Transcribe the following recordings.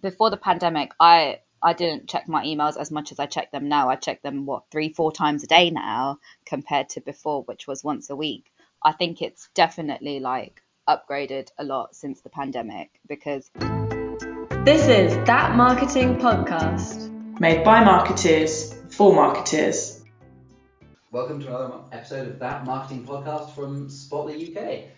before the pandemic, I I didn't check my emails as much as I check them now. I check them what three, four times a day now compared to before, which was once a week. I think it's definitely like upgraded a lot since the pandemic because this is that marketing podcast made by marketers for marketers. Welcome to another episode of that marketing podcast from Spotler UK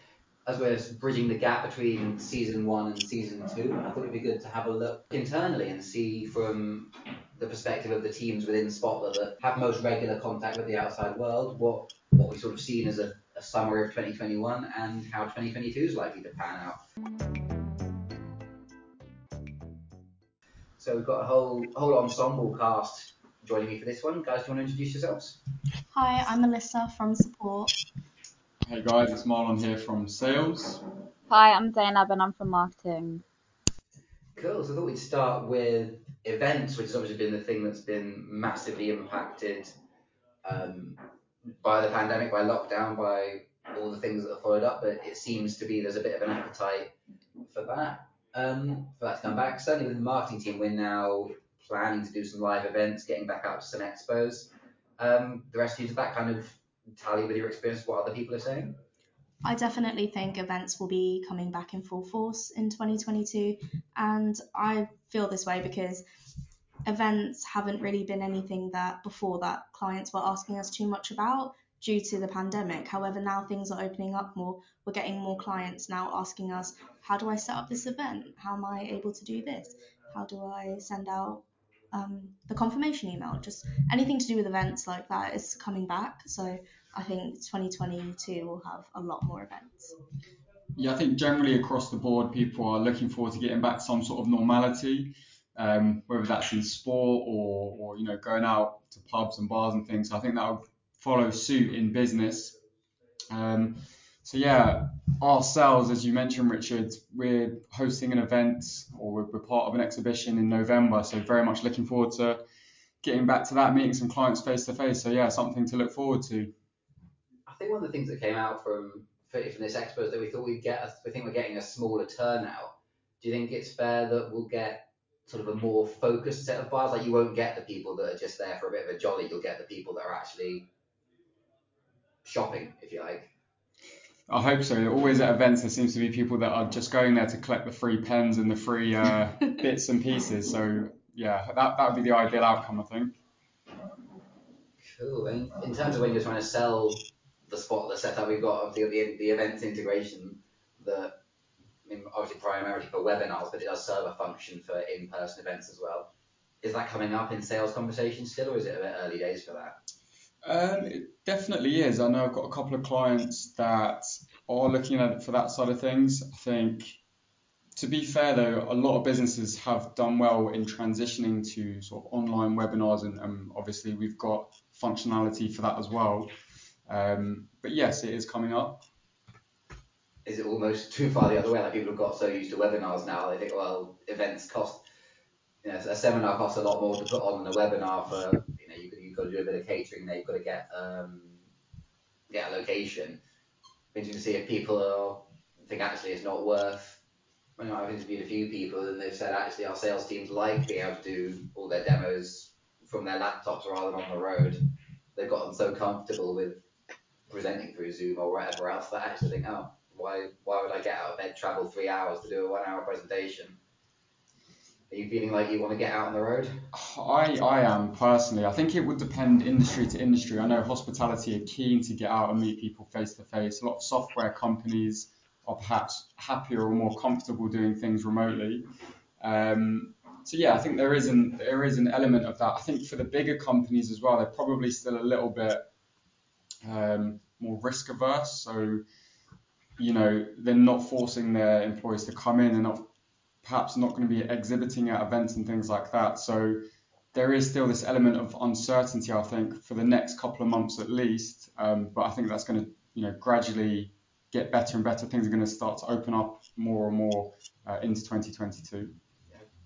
as we're bridging the gap between season one and season two, I thought it'd be good to have a look internally and see from the perspective of the teams within Spotler that have most regular contact with the outside world, what what we've sort of seen as a, a summary of 2021 and how 2022 is likely to pan out. So we've got a whole whole ensemble cast joining me for this one. Guys, do you want to introduce yourselves? Hi, I'm Melissa from support. Hey guys, it's Marlon here from sales. Hi, I'm Zainab and I'm from marketing. Cool. So I thought we'd start with events, which has obviously been the thing that's been massively impacted um, by the pandemic, by lockdown, by all the things that have followed up. But it seems to be there's a bit of an appetite for that, um, for that to come back. Certainly with the marketing team, we're now planning to do some live events, getting back out to some expos. Um, the rest of you, does that kind of tally with your experience what other people are saying? I definitely think events will be coming back in full force in 2022. And I feel this way because events haven't really been anything that before that clients were asking us too much about due to the pandemic. However, now things are opening up more. We're getting more clients now asking us, how do I set up this event? How am I able to do this? How do I send out um, the confirmation email. Just anything to do with events like that is coming back. So I think 2022 will have a lot more events. Yeah, I think generally across the board, people are looking forward to getting back to some sort of normality, um, whether that's in sport or, or you know going out to pubs and bars and things. So I think that will follow suit in business. Um, so yeah, ourselves, as you mentioned, Richard, we're hosting an event or we're, part of an exhibition in November. So very much looking forward to getting back to that, meeting some clients face to face. So yeah, something to look forward to. I think one of the things that came out from from this expo is that we thought we'd get, a, we think we're getting a smaller turnout. Do you think it's fair that we'll get sort of a more focused set of buyers? Like you won't get the people that are just there for a bit of a jolly. You'll get the people that are actually shopping, if you like. I hope so. Always at events, there seems to be people that are just going there to collect the free pens and the free uh, bits and pieces. So yeah, that that would be the ideal outcome, I think. Cool. And in terms of when you're trying to sell the spot, the setup we've got of the, the, the events integration, the I mean, obviously primarily for webinars, but it does serve a function for in-person events as well. Is that coming up in sales conversations still, or is it a bit early days for that? Um, it definitely is. I know I've got a couple of clients that are looking at it for that side of things. I think, to be fair though, a lot of businesses have done well in transitioning to sort of online webinars, and um, obviously we've got functionality for that as well. Um, but yes, it is coming up. Is it almost too far the other way? Like people have got so used to webinars now, they think, well, events cost, you know, a seminar costs a lot more to put on than a webinar for you've, got to do a bit of catering there, you've got to get um, get a location. Interesting to see if people are, think actually it's not worth. I know, I've interviewed a few people and they've said actually our sales teams like being able to do all their demos from their laptops rather than on the road. They've gotten so comfortable with presenting through Zoom or whatever else that actually think, oh, why why would I get out of bed, travel three hours to do a one hour presentation? Are you feeling like you want to get out on the road? I, I am personally. I think it would depend industry to industry. I know hospitality are keen to get out and meet people face to face. A lot of software companies are perhaps happier or more comfortable doing things remotely. Um, so yeah, I think there is an there is an element of that. I think for the bigger companies as well, they're probably still a little bit um, more risk averse. So you know, they're not forcing their employees to come in. They're not perhaps not going to be exhibiting at events and things like that. So there is still this element of uncertainty, I think, for the next couple of months at least. Um, but I think that's going to, you know, gradually get better and better. Things are going to start to open up more and more uh, into 2022.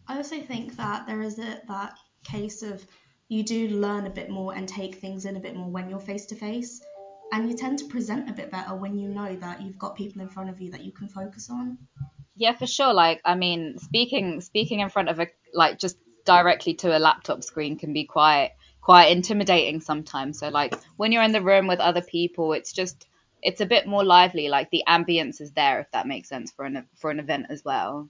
I also think that there is a, that case of you do learn a bit more and take things in a bit more when you're face to face. And you tend to present a bit better when you know that you've got people in front of you that you can focus on. Yeah, for sure. Like, I mean, speaking speaking in front of a like just directly to a laptop screen can be quite quite intimidating sometimes. So like when you're in the room with other people, it's just it's a bit more lively. Like the ambience is there, if that makes sense for an for an event as well.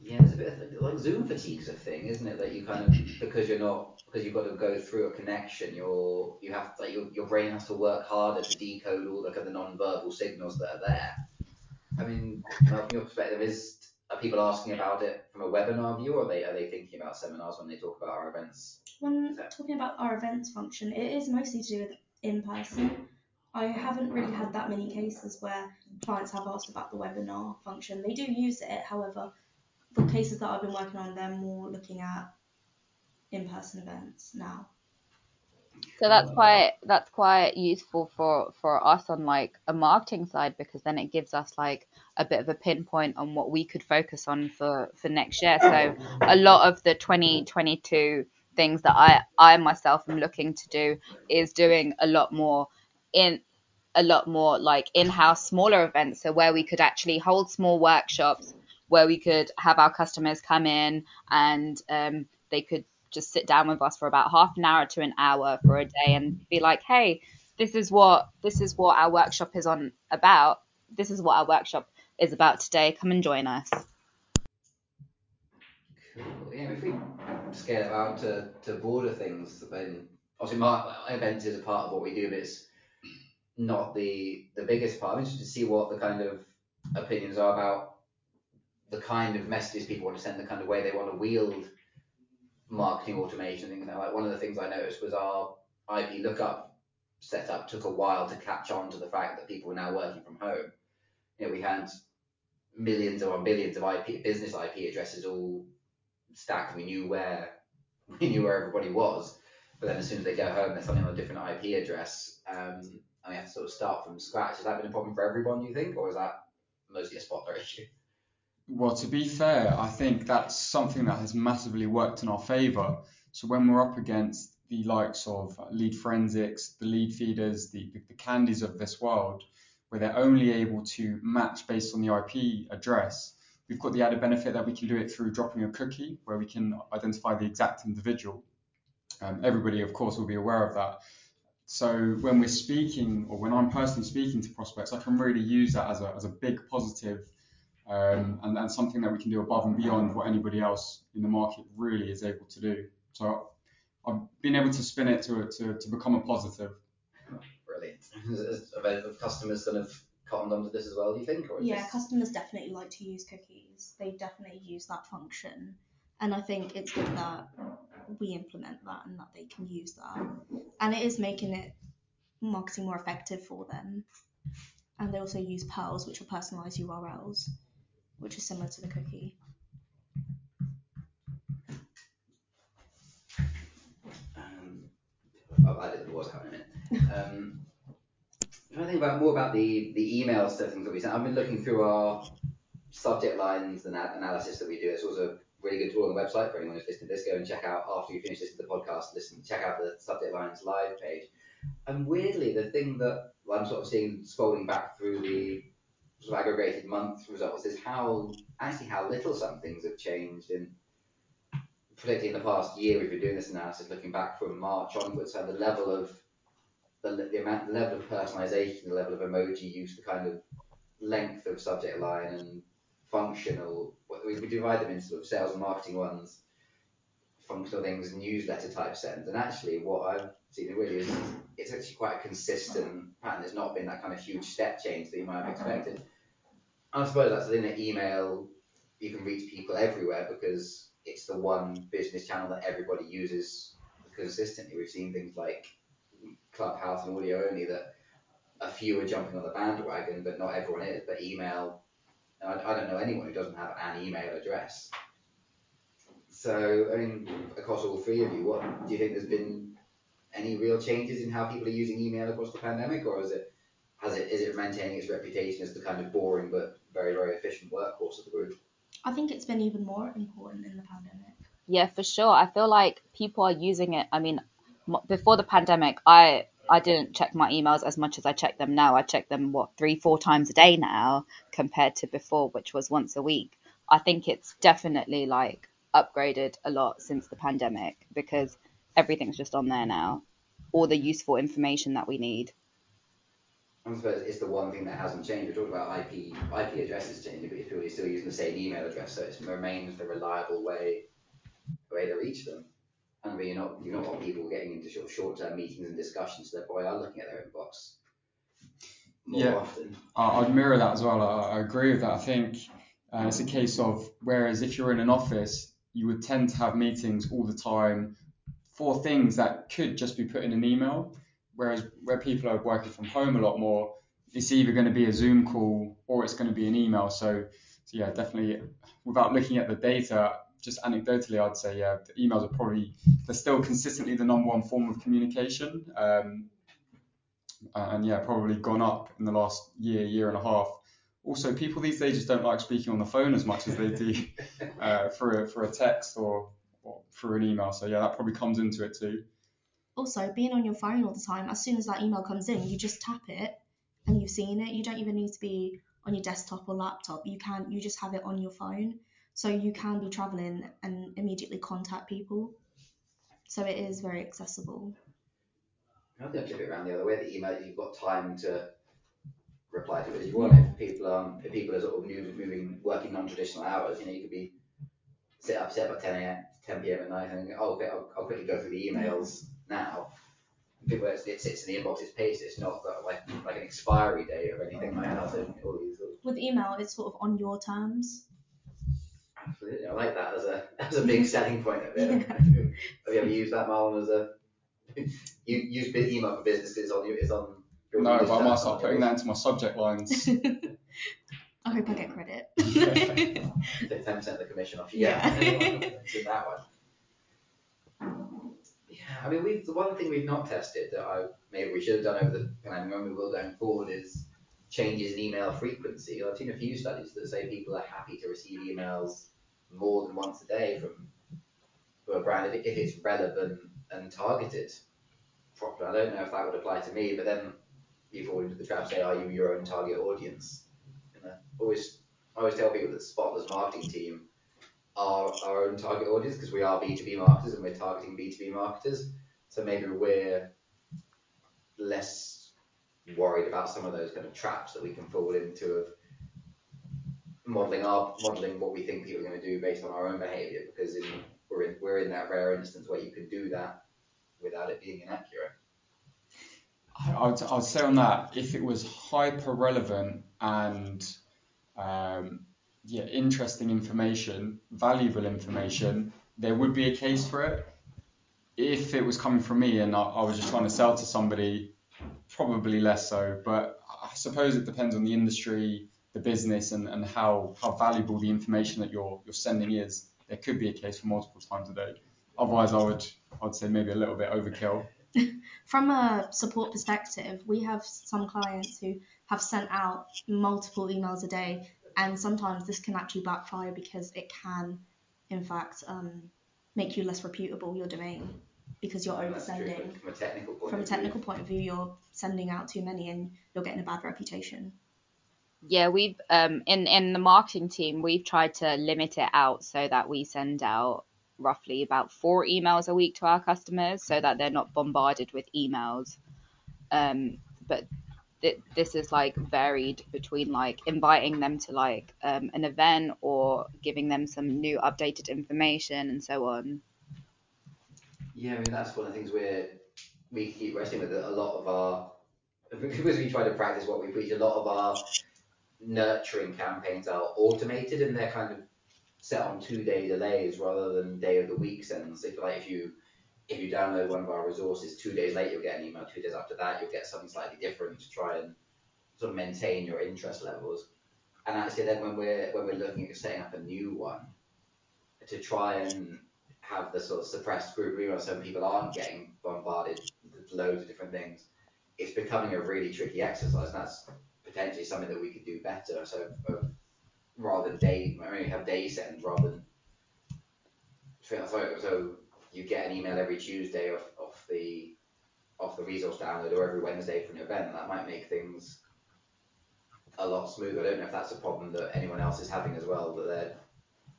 Yeah, it's a bit of, like Zoom fatigue's a thing, isn't it? That you kind of because you're not because you've got to go through a connection. You're you have to, like your your brain has to work harder to decode all the kind of non-verbal signals that are there. I mean, from your perspective, is are people asking about it from a webinar view, or are they are they thinking about seminars when they talk about our events? When talking about our events function, it is mostly to do with in person. I haven't really had that many cases where clients have asked about the webinar function. They do use it, however, the cases that I've been working on, they're more looking at in-person events now. So that's quite that's quite useful for for us on like a marketing side because then it gives us like a bit of a pinpoint on what we could focus on for for next year. So a lot of the 2022 things that I I myself am looking to do is doing a lot more in a lot more like in-house smaller events so where we could actually hold small workshops where we could have our customers come in and um, they could just sit down with us for about half an hour to an hour for a day and be like, hey, this is what this is what our workshop is on about. This is what our workshop is about today. Come and join us. Cool. Yeah, if we scale it out to, to broader things, then obviously my events is a part of what we do, but it's not the the biggest part. I'm interested to see what the kind of opinions are about the kind of messages people want to send, the kind of way they want to wield marketing automation. Things like one of the things I noticed was our IP lookup setup took a while to catch on to the fact that people were now working from home. You know, we had millions or billions of IP business IP addresses all stacked. We knew where we knew where everybody was, but then as soon as they go home, they're suddenly on a different IP address, um, and we have to sort of start from scratch. Has that been a problem for everyone? You think, or is that mostly a Spotler issue? Well, to be fair, I think that's something that has massively worked in our favour. So when we're up against the likes of lead forensics, the Leadfeeders, the, the, the CANDDis of this world, where they're only able to match based on the IP address, we've got the added benefit that we can do it through dropping a cookie where we can identify the exact individual. Um, everybody, of course, will be aware of that. So when we're speaking, or when I'm personally speaking to prospects, I can really use that as a, as a big positive um, and, and something that we can do above and beyond what anybody else in the market really is able to do. So I've been able to spin it to, to, to become a positive. Brilliant. Have customers kind of cottoned onto this as well, do you think? Or Yeah, this... customers definitely like to use cookies. They definitely use that function. And I think it's good that we implement that and that they can use that. And it is making it marketing more effective for them. And they also use PURLs, which are personalized URLs which is similar to the cookie. Um, oh, I did, was having it. Um, I'm trying to think about more about the the email settings that we sent. I've been looking through our subject lines and analysis that we do. It's also a really good tool on the website for anyone who's listening to this. Go and check out after you finish listening to the podcast. Listen, check out the subject lines live page. And weirdly, the thing that I'm sort of seeing scrolling back through the sort of aggregated month results is how actually how little some things have changed in particularly in the past year we've been doing this analysis looking back from March onwards and the level of the, the amount the level of personalization the level of emoji use the kind of length of subject line and functional we, we divide them into sort of sales and marketing ones functional things newsletter type sends. And actually what I've seen really is it's actually quite a consistent pattern there's not been that kind of huge step change that you might have expected I suppose that's in the email. You can reach people everywhere because it's the one business channel that everybody uses consistently. We've seen things like Clubhouse and audio only that a few are jumping on the bandwagon, but not everyone is. But email, I, I don't know anyone who doesn't have an email address. So, I mean, across all three of you, what do you think there's been any real changes in how people are using email across the pandemic, or is it has it is it maintaining its reputation as the kind of boring but very very efficient workhorse of the group? I think it's been even more important in the pandemic. Yeah, for sure. I feel like people are using it. I mean, before the pandemic, I I didn't check my emails as much as I check them now. I check them what three, four times a day now compared to before, which was once a week. I think it's definitely like upgraded a lot since the pandemic because everything's just on there now. All the useful information that we need. I suppose it's the one thing that hasn't changed. We're talking about IP IP addresses changing, but people are still using the same email address, so it remains the reliable way way to reach them. And I you're not you're not want people getting into sort of short term meetings and discussions, so they probably are looking at their inbox more Yeah. often. I- I'd mirror that as well. I, I agree with that. I think uh, it's a case of whereas if you're in an office, you would tend to have meetings all the time for things that could just be put in an email. Whereas where people are working from home a lot more, it's either going to be a Zoom call or it's going to be an email. So, so yeah, definitely without looking at the data, just anecdotally, I'd say yeah, the emails are probably they're still consistently the number one form of communication. Um, and yeah, probably gone up in the last year, year and a half. Also, people these days just don't like speaking on the phone as much as they do uh, for a, for a text or, or through an email. So yeah, that probably comes into it too. Also, being on your phone all the time, as soon as that email comes in, you just tap it and you've seen it. You don't even need to be on your desktop or laptop. You can you just have it on your phone. So you can be traveling and immediately contact people. So it is very accessible. I think flip it around the other way. The email you've got time to reply to it as you want. If people um if people are sort of moving, moving working non-traditional hours, you know, you could be set up set up at 10 a.m. 10 p.m. at night and go, oh, okay, I'll, I'll quickly go through the emails now. People, it sits in the inbox, it's pasted. It's not got like like an expiry date or anything like that. So all these sort With email, it's sort of on your terms. absolutely, I like that as a as a big selling point of it. Yeah. Have you ever used that, Marlon, as a you use email for businesses on you? It's on. your No, but I that might start putting that into my subject lines. I hope I get credit. Take ten percent of the commission off you Yeah. get. In that one. Yeah, I mean, we the one thing we've not tested that I maybe we should have done over the and when we will going forward is changes in email frequency. I've seen a few studies that say people are happy to receive emails more than once a day from from a brand if, it, if it's relevant and targeted properly. I don't know if that would apply to me, but then you fall into the trap say, are you your own target audience? Always I always tell people that Spotler's marketing team are our own target audience because we are B2B marketers and we're targeting B2B marketers. So maybe we're less worried about some of those kind of traps that we can fall into of modeling our modeling what we think people are going to do based on our own behavior because in, we're in we're in that rare instance where you can do that without it being inaccurate. I I would, I would say on that, if it was hyper relevant and um, yeah, interesting information, valuable information, there would be a case for it. If it was coming from me and I, I was just trying to sell to somebody, probably less so. But I suppose it depends on the industry, the business, and, and how, how valuable the information that you're you're sending is. There could be a case for multiple times a day. Otherwise, I would I'd say maybe a little bit overkill. From a support perspective, we have some clients who have sent out multiple emails a day, and sometimes this can actually backfire because it can, in fact, um, make you less reputable, your domain, because you're And that's oversending. from a technical point From a of view. technical point of view, you're sending out too many and you're getting a bad reputation. Yeah, we've um in in the marketing team, we've tried to limit it out so that we send out roughly about four emails a week to our customers so that they're not bombarded with emails. Um, but th- this is like varied between like inviting them to like um, an event or giving them some new updated information and so on. Yeah, I mean that's one of the things we're we keep wrestling with. A lot of our because we try to practice what we preach. A lot of our nurturing campaigns are automated and they're kind of set on two day delays rather than day of the week sends. If like if you if you download one of our resources, two days later you'll get an email. Two days after that you'll get something slightly different to try and sort of maintain your interest levels. And actually, then when we're when we're looking at setting up a new one, to try and have the sort of suppressed group of emails so people aren't getting bombarded with loads of different things, it's becoming a really tricky exercise. And that's potentially something that we could do better. So of, rather than day, I mean, have day sends rather than so you get an email every Tuesday off, the off the resource download or every Wednesday for an event. That might make things a lot smoother. I don't know if that's a problem that anyone else is having as well. That they're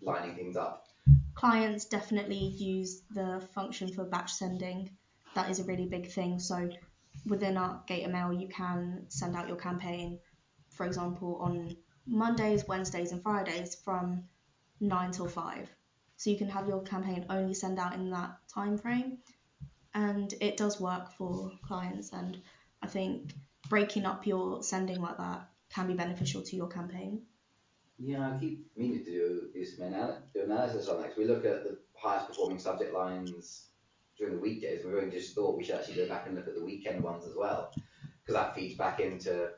lining things up. clients definitely use the function for batch sending. That is a really big thing. So within our GatorMail, you can send out your campaign, for example, on Mondays, Wednesdays, and Fridays from nine till five. So you can have your campaign only send out in that time frame, and it does work for clients. And I think breaking up your sending like that can be beneficial to your campaign. Yeah, I keep meaning to do, anal- do analysis on that we look at the highest performing subject lines during the weekdays. We've only just thought we should actually go back and look at the weekend ones as well because that feeds back into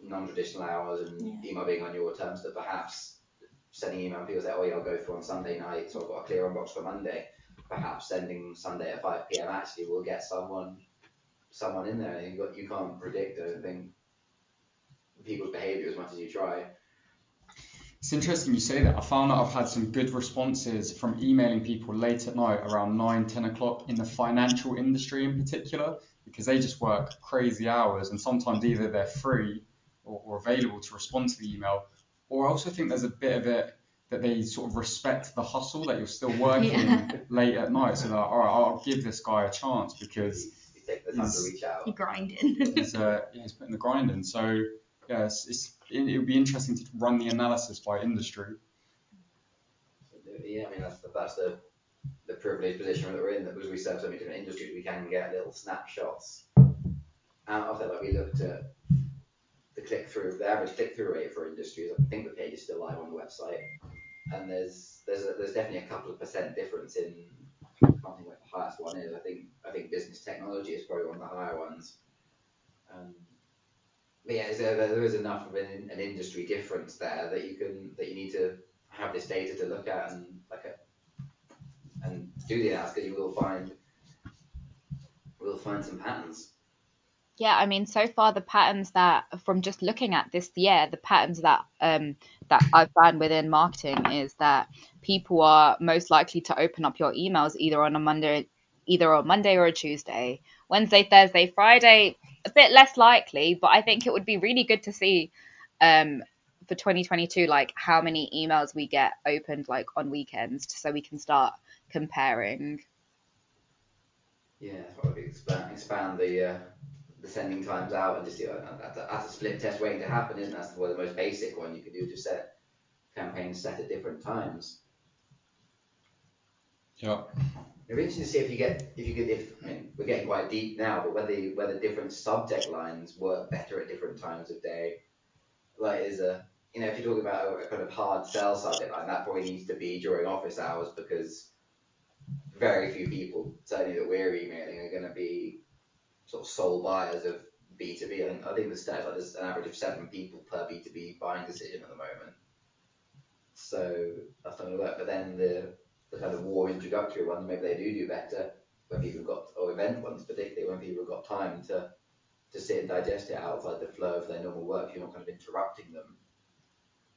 non-traditional hours and Yeah. email being on your terms that perhaps sending email people say, oh yeah, I'll go through on Sunday night, so I've got a clear on box for Monday. Perhaps sending Sunday at 5 p.m. actually will get someone someone in there. You got you can't predict, I think, people's behaviour as much as you try. It's interesting you say that. I found that I've had some good responses from emailing people late at night around 9, 10 o'clock in the financial industry in particular, because they just work crazy hours and sometimes either they're free or, or available to respond to the email. Or I also think there's a bit of it that they sort of respect the hustle that you're still working Yeah. late at night. So they're like, all right, I'll give this guy a chance because You take the time to He's- reach grinding. he's, uh, yeah, he's putting the grind in. So yeah, it's, it's, it, it would be interesting to run the analysis by industry. Yeah, I mean that's the, that's the the privileged position that we're in. That because we serve so many different industries, we can get little snapshots out of that. Like we looked at the click through, the average click through rate for industries. I think the page is still live on the website, and there's there's a, there's definitely a couple of percent difference in. I can't think what the highest one is. I think I think business technology is probably one of the higher ones. Um, but yeah, there, there is enough of an, an industry difference there that you can that you need to have this data to look at and like a, and do the analysis you will find will find some patterns. Yeah, I mean, so far the patterns that from just looking at this year, the patterns that um that I've found within marketing is that people are most likely to open up your emails either on a Monday, either on Monday or a Tuesday. Wednesday, Thursday, Friday, a bit less likely, but I think it would be really good to see um for 2022 like how many emails we get opened like on weekends so we can start comparing. Yeah, we expand expand the uh, the sending times out and just do uh, that's a, that's a split test waiting to happen, isn't it? That's the, well, the most basic one you can do. Just set campaigns set at different times. Yeah. It'd be interesting to see if you get if you could if I mean we're getting quite deep now, but whether you, whether different subject lines work better at different times of day. Like is a you know if you're talking about a, a kind of hard sell subject line, that probably needs to be during office hours because very few people, certainly that we're emailing, are going to be sort of sole buyers of B2B. I think I think the stats like there's an average of seven people per B2B buying decision at the moment. So that's not going to work. But then the the kind of warm introductory ones, maybe they do do better when people have got, or event ones particularly, when people have got time to, to sit and digest it outside the flow of their normal work. You're not kind of interrupting them.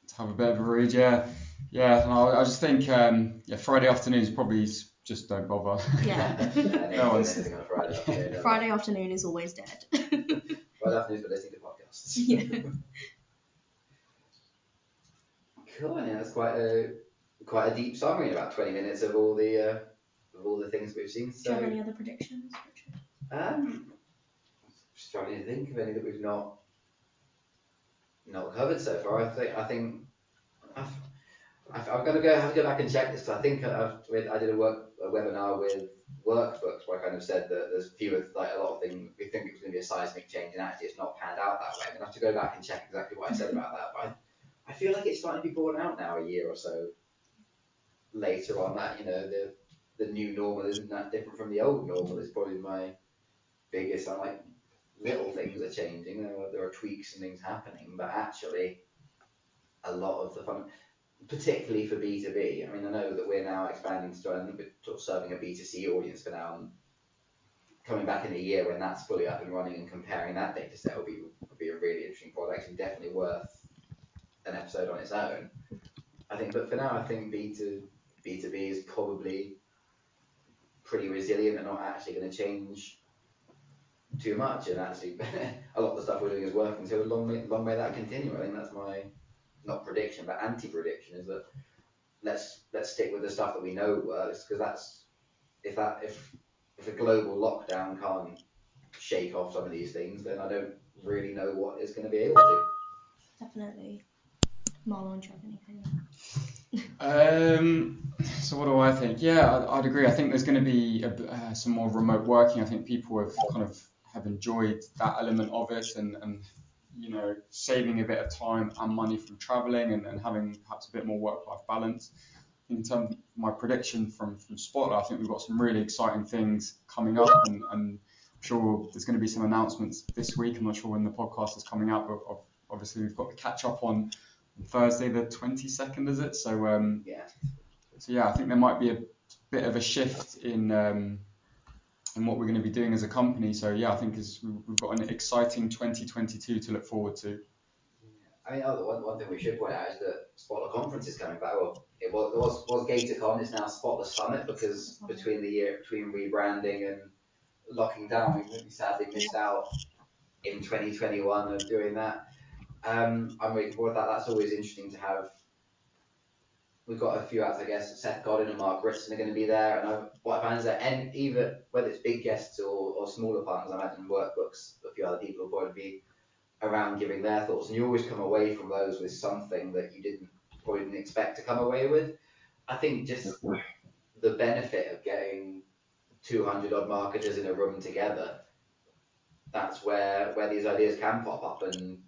to have a bit of a read. Yeah, yeah. I, I just think um, yeah, Friday afternoons probably s- just don't bother. Yeah. No no one's- anything on Friday afternoon. do Friday afternoon is always dead. they? Friday afternoons for listening to podcasts. Yeah. Cool. Yeah, that's quite a quite a deep summary in about 20 minutes of all the uh, of all the things we've seen. Do you have So, any other predictions, Richard? um, struggling to think of any that we've not not covered so far. I think I think I've, I've, I've got to go have to go back and check this. 'cause I think I've, I did a work a webinar with workbooks where I kind of said that there's fewer like a lot of things we think it was going to be a seismic change and actually it's not panned out that way. I'm gonna have to go back and check exactly what I said about that. But I, I feel like it's starting to be borne out now a year or so later on that you know the the new normal isn't that different from the old normal is probably my biggest. I'm like little things are changing. There are, there are tweaks and things happening, but actually a lot of the fun, particularly for B2B. I mean, I know that we're now expanding to try and we're sort of serving a B2C audience for now. And coming back in a year when that's fully up and running and comparing that data set will be will be a really interesting product and definitely worth an episode on its own. I think, but for now, I think B2 B2B is probably pretty resilient and not actually going to change too much. And actually, a lot of the stuff we're doing is working. So long may, long may that continue. I think that's my not prediction, but anti-prediction is that let's let's stick with the stuff that we know works because that's if that if if a global lockdown can't shake off some of these things, then I don't really know what is going to be able to. Definitely. Marlon, do you have anything? Um, so what do I think? Yeah, I'd, I'd agree. I think there's going to be a, b- uh, some more remote working. I think people have kind of have enjoyed that element of it, and, and you know, saving a bit of time and money from travelling, and, and having perhaps a bit more work-life balance. In terms of my prediction from from Spotler, I think we've got some really exciting things coming up, and, and I'm sure there's going to be some announcements this week. I'm not sure when the podcast is coming out, but obviously we've got to catch up on Thursday the 22nd, is it? So um, Yeah. so yeah, I think there might be a bit of a shift in um, in what we're going to be doing as a company. So yeah, I think we've got an exciting 2022 to look forward to. I mean, oh, one, one thing we should point out is that Spotler Conference is coming back. Well, it was, was, was GatorCon, it's now Spotler Summit because between the year, between rebranding and locking down, we we sadly missed out in 2021 of doing that. Um, I'm looking forward to that. That's always interesting to have. We've got a few acts, I guess. Seth Godin and Mark Ritson are going to be there, and what is and either whether it's big guests or, or smaller partners, I imagine Workbooks, a few other people will probably be around giving their thoughts, and you always come away from those with something that you didn't probably didn't expect to come away with. I think just the benefit of getting 200 odd marketers in a room together, that's where where these ideas can pop up, and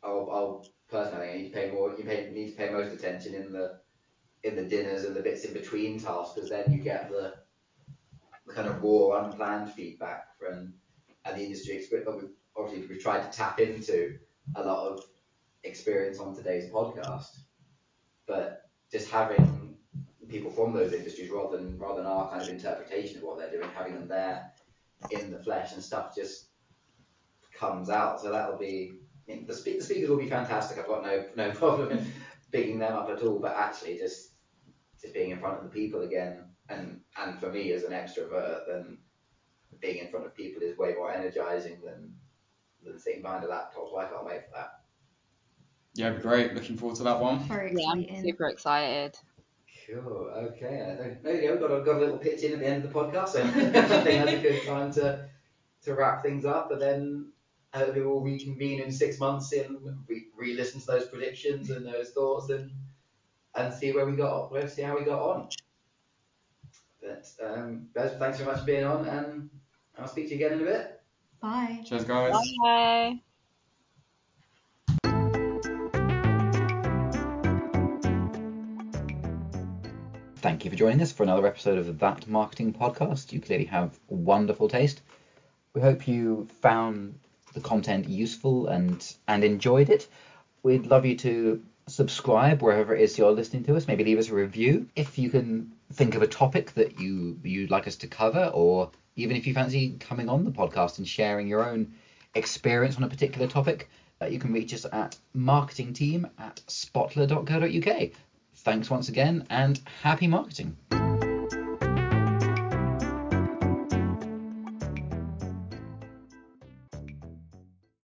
I'll, I'll personally I need to pay more, you pay, need to pay most attention in the in the dinners and the bits in between tasks, because then you get the the kind of raw, unplanned feedback from and the industry experience. But we've, obviously, we've tried to tap into a lot of experience on today's podcast, but just having people from those industries rather than rather than our kind of interpretation of what they're doing, having them there in the flesh and stuff just comes out. So that'll be the speakers will be fantastic. I've got no no problem in picking them up at all. But actually, just just being in front of the people again, and and for me as an extrovert, then being in front of people is way more energizing than than sitting behind a laptop. So I can't wait for that. Yeah, be great. Looking forward to that one. Very Yeah, I'm exciting. super excited. Cool. Okay. I think there you go. We've got a, got a little pitch in at the end of the podcast. So I think that's a good time to to wrap things up. But then uh, we will reconvene in six months and re- re-listen to those predictions and those thoughts and and see where we got. We'll see how we got on. But um, guys, thanks so much for being on, and I'll speak to you again in a bit. Bye. Cheers, guys. Bye. Thank you for joining us for another episode of That Marketing Podcast. You clearly have wonderful taste. We hope you found the content useful and and enjoyed it. We'd love you to subscribe wherever it is you're listening to us. Maybe leave us a review if you can think of a topic that you you'd like us to cover, or even if you fancy coming on the podcast and sharing your own experience on a particular topic. Uh, you can reach us at marketingteam at spotler.co.uk. Thanks once again and happy marketing.